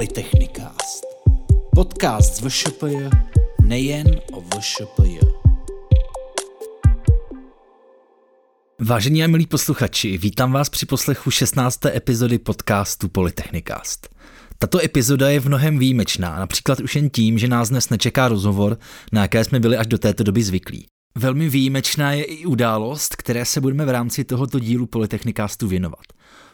Polytechnikast. Podcast z VŠPJ nejen o VŠPJ. Vážení a milí posluchači, vítám vás při poslechu 16. epizody podcastu Polytechnikast. Tato epizoda je v mnohem výjimečná, například už jen tím, že nás dnes nečeká rozhovor, na jaké jsme byli až do této doby zvyklí. Velmi výjimečná je i událost, které se budeme v rámci tohoto dílu Polytechnikastu věnovat.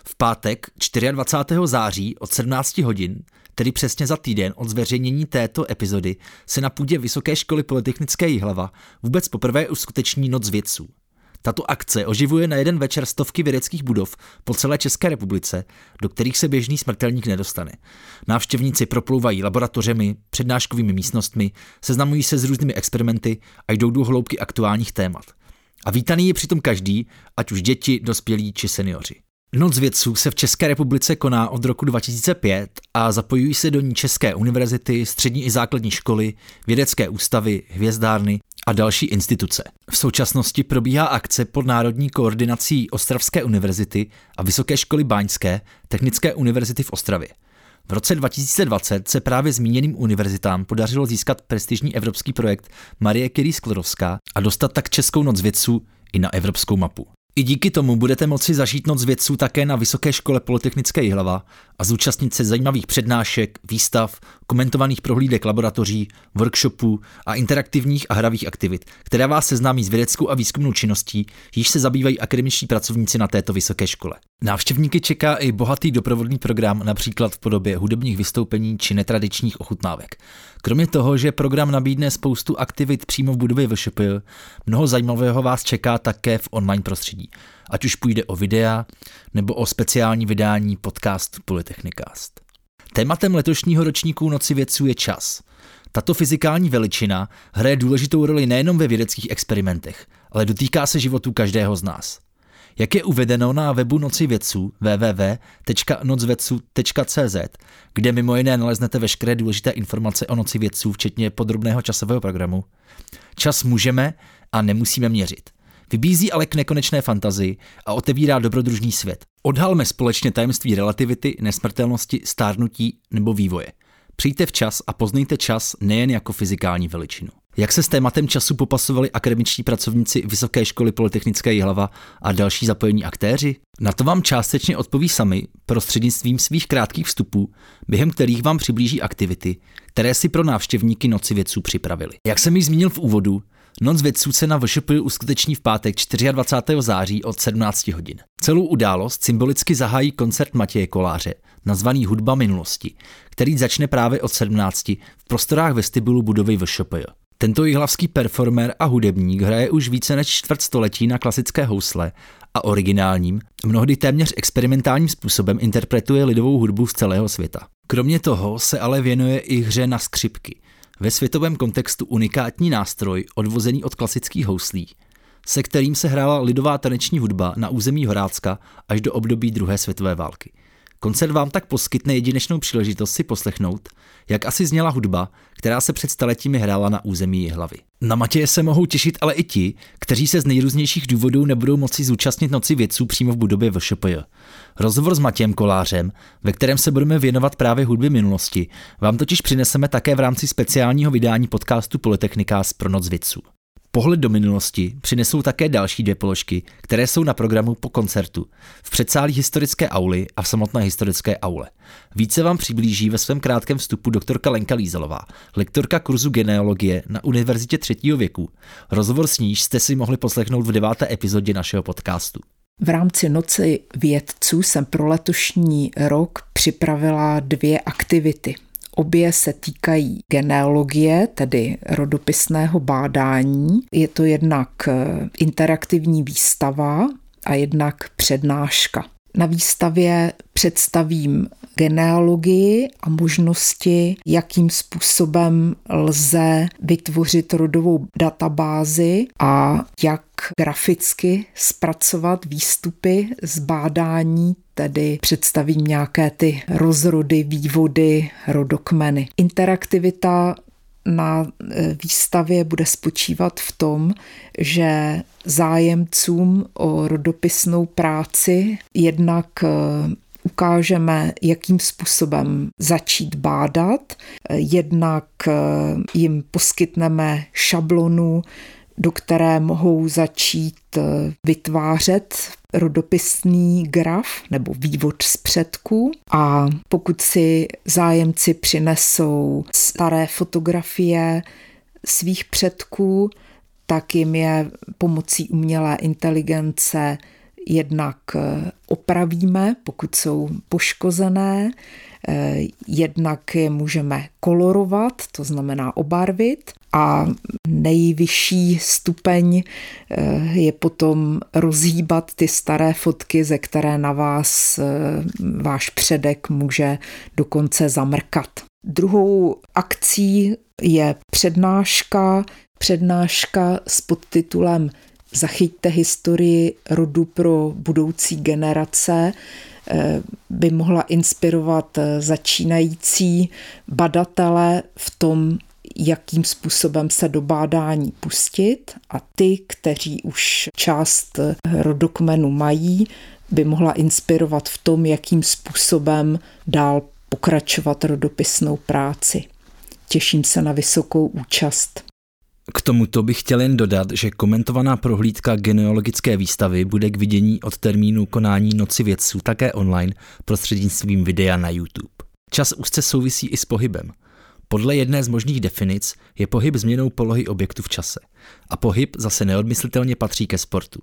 V pátek 24. září od 17 hodin, tedy přesně za týden od zveřejnění této epizody, se na půdě Vysoké školy Polytechnické Jihlava vůbec poprvé uskuteční Noc vědců. Tato akce oživuje na jeden večer stovky vědeckých budov po celé České republice, do kterých se běžný smrtelník nedostane. Návštěvníci proplouvají laboratořemi, přednáškovými místnostmi, seznamují se s různými experimenty a jdou do hloubky aktuálních témat. A vítaný je přitom každý, ať už děti, dospělí či seniori. Noc vědců se v České republice koná od roku 2005 a zapojují se do ní české univerzity, střední i základní školy, vědecké ústavy, hvězdárny a další instituce. V současnosti probíhá akce pod národní koordinací Ostravské univerzity a Vysoké školy Báňské Technické univerzity v Ostravě. V roce 2020 se právě zmíněným univerzitám podařilo získat prestižní evropský projekt Marie Curie Sklorovská a dostat tak Českou noc vědců i na evropskou mapu. I díky tomu budete moci zažít noc vědců také na Vysoké škole Polytechnické Jihlava a zúčastnit se zajímavých přednášek, výstav, komentovaných prohlídek laboratoří, workshopů a interaktivních a hravých aktivit, které vás seznámí s vědeckou a výzkumnou činností, již se zabývají akademičtí pracovníci na této vysoké škole. Návštěvníky čeká i bohatý doprovodný program, například v podobě hudebních vystoupení či netradičních ochutnávek. Kromě toho, že program nabídne spoustu aktivit přímo v budově VŠPL, mnoho zajímavého vás čeká také v online prostředí. Ať už půjde o videa nebo o speciální vydání podcastu Polytechnikast. Tématem letošního ročníku Noci vědců je čas. Tato fyzikální veličina hraje důležitou roli nejenom ve vědeckých experimentech, ale dotýká se životu každého z nás. Jak je uvedeno na webu Noci vědců www.nocvědců.cz, kde mimo jiné naleznete veškeré důležité informace o Noci vědců, včetně podrobného časového programu, čas můžeme a nemusíme měřit. Vybízí ale k nekonečné fantazii a otevírá dobrodružný svět. Odhalme společně tajemství relativity, nesmrtelnosti, stárnutí nebo vývoje. Přijďte včas a poznejte čas nejen jako fyzikální veličinu. Jak se s tématem času popasovali akademičtí pracovníci Vysoké školy Polytechnické Jihlava a další zapojení aktéři? Na to vám částečně odpoví sami prostřednictvím svých krátkých vstupů, během kterých vám přiblíží aktivity, které si pro návštěvníky Noci vědců připravili. Jak jsem již zmínil v úvodu, Noc vědců se na VŠP uskuteční v pátek 24. září od 17 hodin. Celou událost symbolicky zahájí koncert Matěje Koláře, nazvaný Hudba minulosti, který začne právě od 17 v prostorách vestibulu budovy VŠP. Tento jihlavský performer a hudebník hraje už více než čtvrt století na klasické housle a originálním, mnohdy téměř experimentálním způsobem interpretuje lidovou hudbu z celého světa. Kromě toho se ale věnuje i hře na skřipky, ve světovém kontextu unikátní nástroj odvozený od klasických houslí, se kterým se hrála lidová taneční hudba na území Horácka až do období druhé světové války. Koncert vám tak poskytne jedinečnou příležitost si poslechnout, jak asi zněla hudba, která se před staletími hrála na území hlavy. Na Matěje se mohou těšit ale i ti, kteří se z nejrůznějších důvodů nebudou moci zúčastnit noci vědců přímo v budově VŠPJ. Rozhovor s Matějem Kolářem, ve kterém se budeme věnovat právě hudbě minulosti, vám totiž přineseme také v rámci speciálního vydání podcastu Politechnika pro noc vědců. Pohled do minulosti přinesou také další dvě položky, které jsou na programu po koncertu, v předsálí historické auly a v samotné historické aule. Více vám přiblíží ve svém krátkém vstupu doktorka Lenka Lízelová, lektorka kurzu genealogie na Univerzitě třetího věku. Rozhovor s níž jste si mohli poslechnout v deváté epizodě našeho podcastu. V rámci Noci vědců jsem pro letošní rok připravila dvě aktivity. Obě se týkají genealogie, tedy rodopisného bádání. Je to jednak eh, interaktivní výstava a jednak přednáška. Na výstavě představím genealogii a možnosti, jakým způsobem lze vytvořit rodovou databázi a jak graficky zpracovat výstupy z bádání, tedy představím nějaké ty rozrody, vývody, rodokmeny. Interaktivita na e, výstavě bude spočívat v tom, že zájemcům o rodopisnou práci jednak e, ukážeme, jakým způsobem začít bádat. Jednak eh, jim poskytneme šablonu, do které mohou začít vytvářet rodopisný graf nebo vývod z předků. A pokud si zájemci přinesou staré fotografie svých předků, tak jim je pomocí umělé inteligence jednak opravíme, pokud jsou poškozené, eh, jednak je můžeme kolorovat, to znamená obarvit a nejvyšší stupeň eh, je potom rozhýbat ty staré fotky, ze které na vás váš předek může dokonce zamrkat. Druhou akcí je přednáška, přednáška s podtitulem Zachyťte historii rodu pro budoucí generace eh, by mohla inspirovat eh, začínající badatele v tom, jakým způsobem se do bádání pustit a ty, kteří už část rodokmenu mají, by mohla inspirovat v tom, jakým způsobem dál pokračovat rodopisnou práci. Těším se na vysokou účast. K tomuto bych chtěl jen dodat, že komentovaná prohlídka genealogické výstavy bude k vidění od termínu konání Noci vědců také online prostřednictvím videa na YouTube. Čas úzce souvisí i s pohybem. Podle jedné z možných definic je pohyb změnou polohy objektu v čase. A pohyb zase neodmyslitelně patří ke sportu.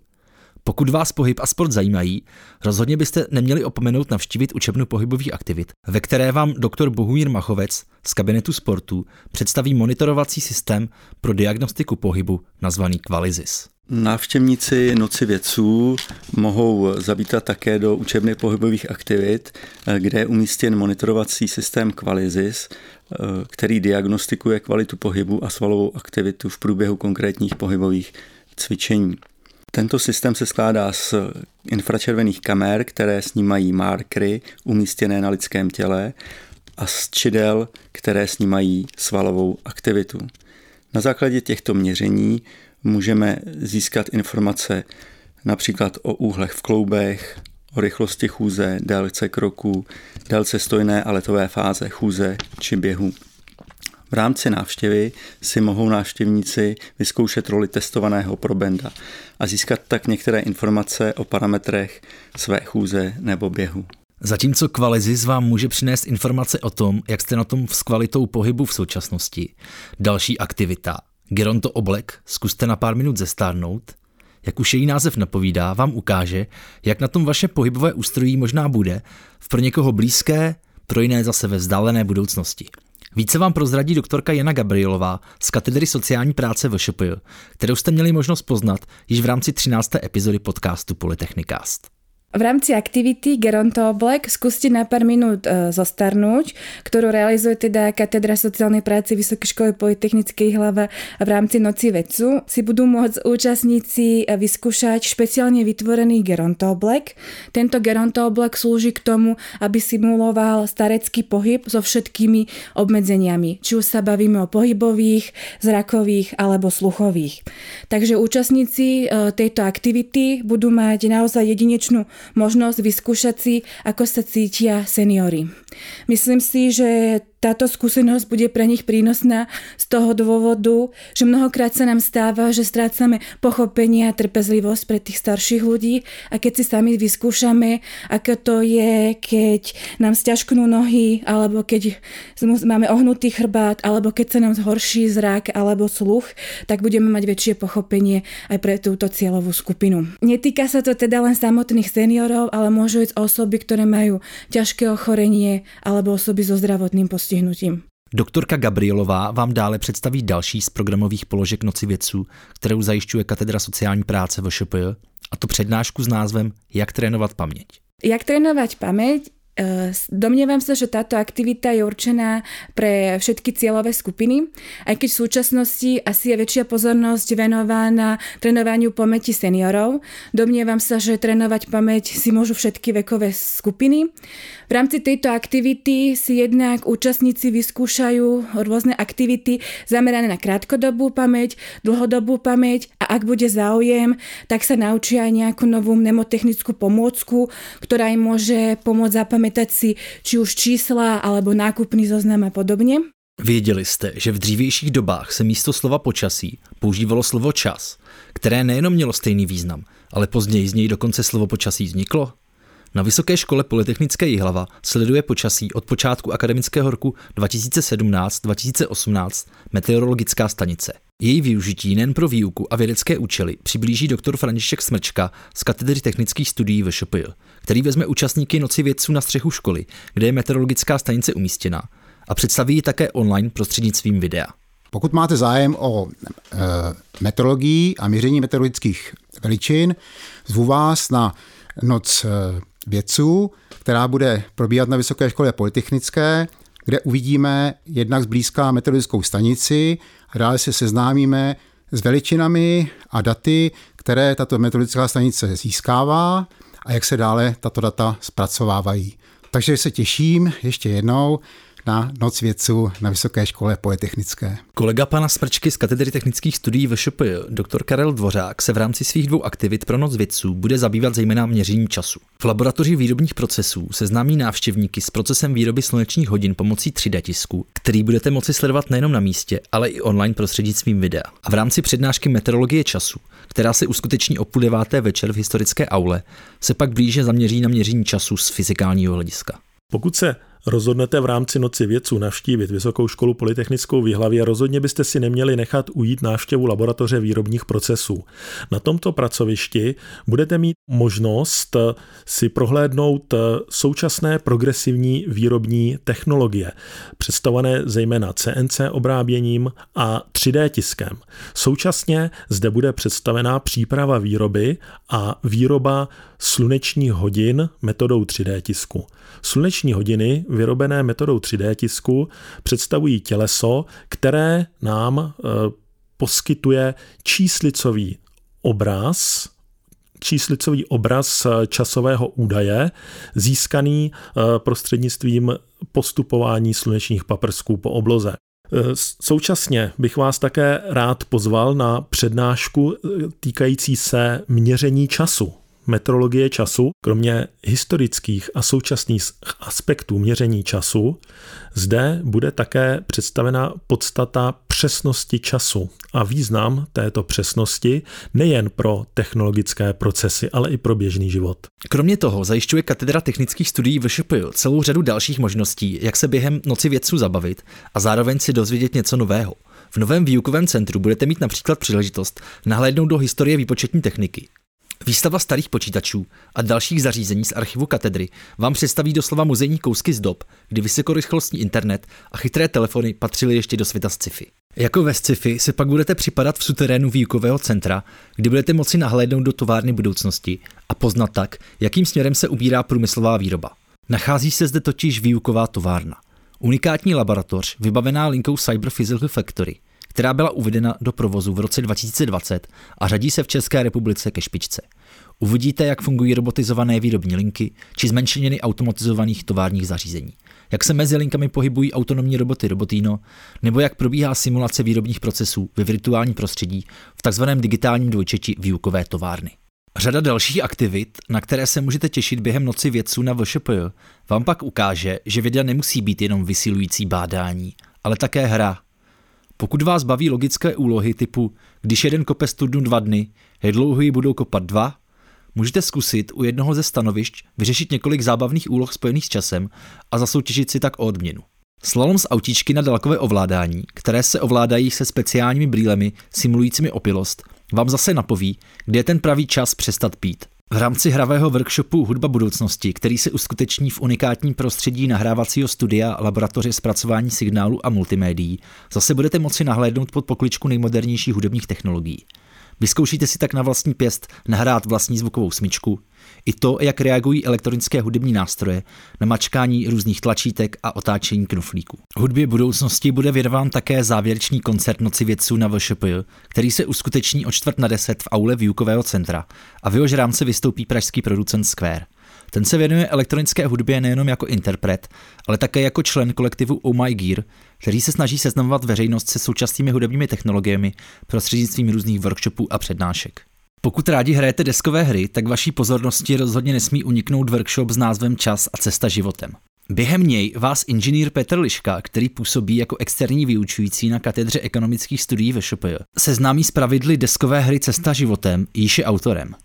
Pokud vás pohyb a sport zajímají, rozhodně byste neměli opomenout navštívit učebnu pohybových aktivit, ve které vám doktor Bohumír Machovec z kabinetu sportu představí monitorovací systém pro diagnostiku pohybu nazvaný Qualizis. Návštěvníci Noci vědců mohou zavítat také do učebny pohybových aktivit, kde je umístěn monitorovací systém Qualizis, který diagnostikuje kvalitu pohybu a svalovou aktivitu v průběhu konkrétních pohybových cvičení. Tento systém se skládá z infračervených kamer, které snímají markery umístěné na lidském těle a z čidel, které snímají svalovou aktivitu. Na základě těchto měření můžeme získat informace například o úhlech v kloubech, o rychlosti chůze, délce kroků, délce stojné a letové fáze chůze či běhu. V rámci návštěvy si mohou návštěvníci vyzkoušet roli testovaného probenda a získat tak některé informace o parametrech své chůze nebo běhu. Zatímco Qualizis vám může přinést informace o tom, jak jste na tom s kvalitou pohybu v současnosti. Další aktivita. Geronto oblek, zkuste na pár minut zestárnout. Jak už její název napovídá, vám ukáže, jak na tom vaše pohybové ústrojí možná bude v pro někoho blízké, pro jiné zase ve vzdálené budoucnosti. Více vám prozradí doktorka Jana Gabrielová z katedry sociální práce VŠPJ, kterou jste měli možnost poznat již v rámci 13. epizody podcastu Polytechnicast. V rámci aktivity Geronto Oblek skúste na pár minút e, zostarnúť, ktorú realizuje teda Katedra sociálnej práce Vysokej školy Polytechnickej hlava v rámci Noci vedcu. Si budú môcť účastníci e, vyskúšať špeciálne vytvorený Geronto Oblek. Tento Geronto Oblek slúži k tomu, aby simuloval starecký pohyb so všetkými obmedzeniami, či už sa bavíme o pohybových, zrakových alebo sluchových. Takže účastníci e, tejto aktivity budú mať naozaj jedinečnú možnosť vyskúšať si, ako sa cítia seniory. Myslím si, že táto skúsenosť bude pre nich prínosná z toho dôvodu, že mnohokrát sa nám stáva, že strácame pochopenie a trpezlivosť pre tých starších ľudí a keď si sami vyskúšame, ako to je, keď nám stiažknú nohy, alebo keď máme ohnutý chrbát, alebo keď sa nám zhorší zrak alebo sluch, tak budeme mať väčšie pochopenie aj pre túto cieľovú skupinu. Netýka sa to teda len samotných seniorov, ale môžu ísť osoby, ktoré majú ťažké ochorenie alebo osoby so zdravotným postihnutím postihnutím. Doktorka Gabrielová vám dále představí další z programových položek Noci vědců, kterou zajišťuje Katedra sociální práce v ŠPJ, a to přednášku s názvem Jak trénovat paměť. Jak trénovať pamäť Eh, domnievam sa, že táto aktivita je určená pre všetky cieľové skupiny, aj keď v súčasnosti asi je väčšia pozornosť venovaná trénovaniu pamäti seniorov. Domnievam sa, že trénovať pamäť si môžu všetky vekové skupiny. V rámci tejto aktivity si jednak účastníci vyskúšajú rôzne aktivity zamerané na krátkodobú pamäť, dlhodobú pamäť a ak bude záujem, tak sa naučia aj nejakú novú mnemotechnickú pomôcku, ktorá im môže pomôcť zapamätať zapamätať si či už čísla alebo nákupný zoznam a podobně. Věděli jste, že v dřívějších dobách se místo slova počasí používalo slovo čas, které nejenom mělo stejný význam, ale později z něj dokonce slovo počasí vzniklo? Na Vysoké škole Polytechnické Jihlava sleduje počasí od počátku akademického roku 2017-2018 meteorologická stanice. Její využití nejen pro výuku a vědecké účely přiblíží doktor František Smrčka z katedry technických studií VŠPJ, který vezme účastníky Noci vědců na střechu školy, kde je meteorologická stanice umístěna, a představí ji také online prostřednictvím videa. Pokud máte zájem o e, meteorologii a měření meteorologických veličin, zvu vás na noc e, vědců, která bude probíhat na Vysoké škole polytechnické, kde uvidíme jednak zblízka meteorologickou stanici a dále se seznámíme s veličinami a daty, které tato meteorologická stanice získává a jak se dále tato data zpracovávají. Takže se těším ještě jednou na Noc vědců na Vysoké škole polytechnické. Kolega pana Smrčky z katedry technických studií VŠP, dr. Karel Dvořák, se v rámci svých dvou aktivit pro Noc vědců bude zabývat zejména měřením času. V laboratoři výrobních procesů seznámí návštěvníky s procesem výroby slunečních hodin pomocí 3D tisku, který budete moci sledovat nejenom na místě, ale i online prostřednictvím videa. A v rámci přednášky meteorologie času, která se uskuteční o půl deváté večer v historické aule, se pak blíže zaměří na měření času z fyzikálního hlediska. Pokud se rozhodnete v rámci Noci vědců navštívit Vysokou školu polytechnickou v Jihlavě, rozhodně byste si neměli nechat ujít návštěvu laboratoře výrobních procesů. Na tomto pracovišti budete mít možnost si prohlédnout současné progresivní výrobní technologie, představované zejména CNC obráběním a 3D tiskem. Současně zde bude představená příprava výroby a výroba slunečních hodin metodou 3D tisku. Sluneční hodiny vyrobené metodou 3D tisku představují těleso, které nám e, poskytuje číslicový obraz, číslicový obraz časového údaje, získaný e, prostřednictvím postupování slunečních paprsků po obloze. Současně bych vás také rád pozval na přednášku týkající se měření času metrologie času, kromě historických a současných aspektů měření času, zde bude také představena podstata přesnosti času a význam této přesnosti nejen pro technologické procesy, ale i pro běžný život. Kromě toho zajišťuje katedra technických studií VŠPJ celou řadu dalších možností, jak se během noci vědců zabavit a zároveň si dozvědět něco nového. V novém výukovém centru budete mít například příležitost nahlédnout do historie výpočetní techniky, Výstava starých počítačů a dalších zařízení z archivu katedry vám představí doslova muzejní kousky z dob, kdy vysokorychlostní internet a chytré telefony patřily ještě do světa sci-fi. Jako ve sci-fi se pak budete připadat v suterénu výukového centra, kdy budete moci nahlédnout do továrny budoucnosti a poznat tak, jakým směrem se ubírá průmyslová výroba. Nachází se zde totiž výuková továrna. Unikátní laboratoř, vybavená linkou Cyber Physical Factory – která byla uvedena do provozu v roce 2020 a řadí se v České republice ke špičce. Uvidíte, jak fungují robotizované výrobní linky či zmenšeněny automatizovaných továrních zařízení. Jak se mezi linkami pohybují autonomní roboty Robotino, nebo jak probíhá simulace výrobních procesů ve virtuálním prostředí v tzv. digitálním dvojčeti výukové továrny. Řada dalších aktivit, na které se můžete těšit během noci vědců na VŠPJ, vám pak ukáže, že věda nemusí být jenom vysilující bádání, ale také hra, pokud vás baví logické úlohy typu když jeden kope studnu dva dny, jak dlouho ji budou kopat dva, můžete zkusit u jednoho ze stanovišť vyřešit několik zábavných úloh spojených s časem a zasoutěžit si tak o odměnu. Slalom z autíčky na dálkové ovládání, které se ovládají se speciálními brýlemi simulujícími opilost, vám zase napoví, kde je ten pravý čas přestat pít. V rámci hravého workshopu Hudba budoucnosti, který se uskuteční v unikátním prostředí nahrávacího studia laboratoře zpracování signálu a multimédií, zase budete moci nahlédnout pod pokličku nejmodernějších hudebních technologií. Vyzkoušíte si tak na vlastní pěst nahrát vlastní zvukovou smyčku, i to, jak reagují elektronické hudební nástroje na mačkání různých tlačítek a otáčení knoflíků. Hudbě budoucnosti bude věnován také závěrečný koncert Noci vědců na VŠP, který se uskuteční o čtvrt na deset v aule výukového centra a v jehož rámci vystoupí pražský producent Square. Ten se věnuje elektronické hudbě nejenom jako interpret, ale také jako člen kolektivu Oh My Gear, který se snaží seznamovat veřejnost se současnými hudebními technologiemi prostřednictvím různých workshopů a přednášek. Pokud rádi hrajete deskové hry, tak vaší pozornosti rozhodně nesmí uniknout workshop s názvem Čas a cesta životem. Během něj vás inženýr Petr Liška, který působí jako externí vyučující na katedře ekonomických studií ve ŠPJ, seznámí s pravidly deskové hry Cesta životem, již je autorem.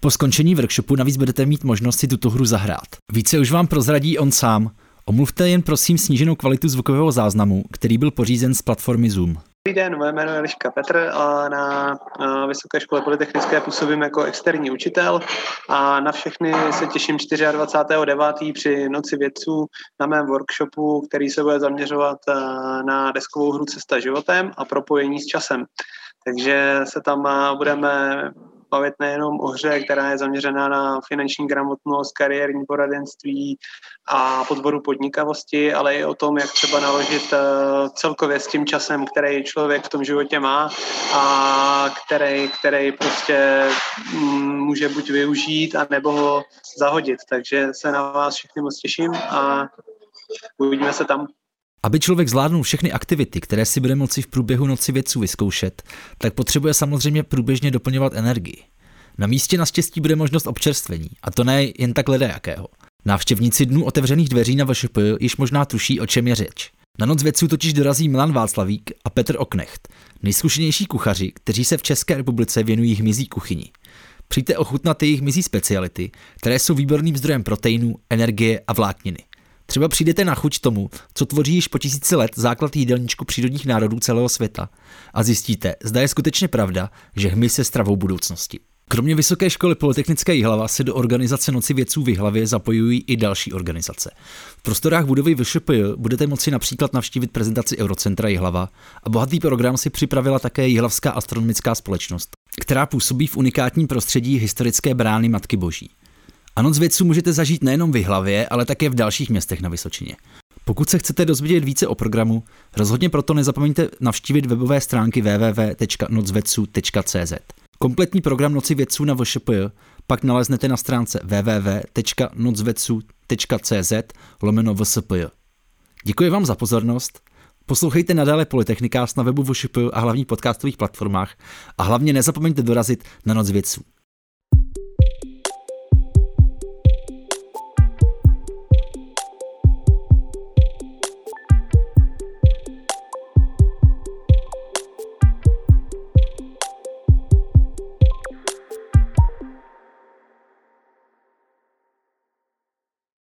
Po skončení workshopu navíc budete mít možnost si tuto hru zahrát. Více už vám prozradí on sám. Omluvte jen prosím sníženou kvalitu zvukového záznamu, který byl pořízen z platformy Zoom. Dobrý den, moje jméno je Liška Petr a na Vysoké škole polytechnické působím jako externí učitel a na všechny se těším 24.9. při Noci vědců na mém workshopu, který se bude zaměřovat na deskovou hru Cesta životem a propojení s časem. Takže se tam budeme bavit nejenom o hře, která je zaměřená na finanční gramotnost, kariérní poradenství a podporu podnikavosti, ale i o tom, jak třeba naložit eh, celkově s tím časem, který člověk v tom životě má a který, který prostě mm, může buď využít, a nebo ho zahodit. Takže se na vás všechny moc těším a uvidíme se tam. Aby člověk zvládnul všechny aktivity, které si bude moci v průběhu noci vědců vyzkoušet, tak potřebuje samozřejmě průběžně doplňovat energii. Na místě naštěstí bude možnost občerstvení, a to ne jen tak jakého. Návštěvníci dnů otevřených dveří na VŠP již možná tuší, o čem je řeč. Na noc vědců totiž dorazí Milan Václavík a Petr Oknecht, nejzkušenější kuchaři, kteří se v České republice věnují hmyzí kuchyni. Přijďte ochutnat jejich hmyzí speciality, které jsou výborným zdrojem proteinů, energie a vlákniny. Třeba přijdete na chuť tomu, co tvoří již po tisíci let základ jídelníčku přírodních národů celého světa a zjistíte, zda je skutečně pravda, že hmyz se stravou budoucnosti. Kromě Vysoké školy Polytechnické Jihlava se do organizace Noci vědců v Jihlavě zapojují i další organizace. V prostorách budovy VŠPJ budete moci například navštívit prezentaci Eurocentra Jihlava a bohatý program si připravila také Jihlavská astronomická společnost, která působí v unikátním prostředí historické brány Matky Boží. A noc vědců můžete zažít nejenom v Jihlavě, ale také v dalších městech na Vysočině. Pokud se chcete dozvědět více o programu, rozhodně proto nezapomeňte navštívit webové stránky www.nocvedců.cz. Kompletní program Noci vědců na VŠPJ pak naleznete na stránce www.nocvedců.cz lomeno VSPJ. Děkuji vám za pozornost. Poslouchejte nadále Polytechnikást na webu VŠPJ a hlavních podcastových platformách a hlavně nezapomeňte dorazit na Noc vědců.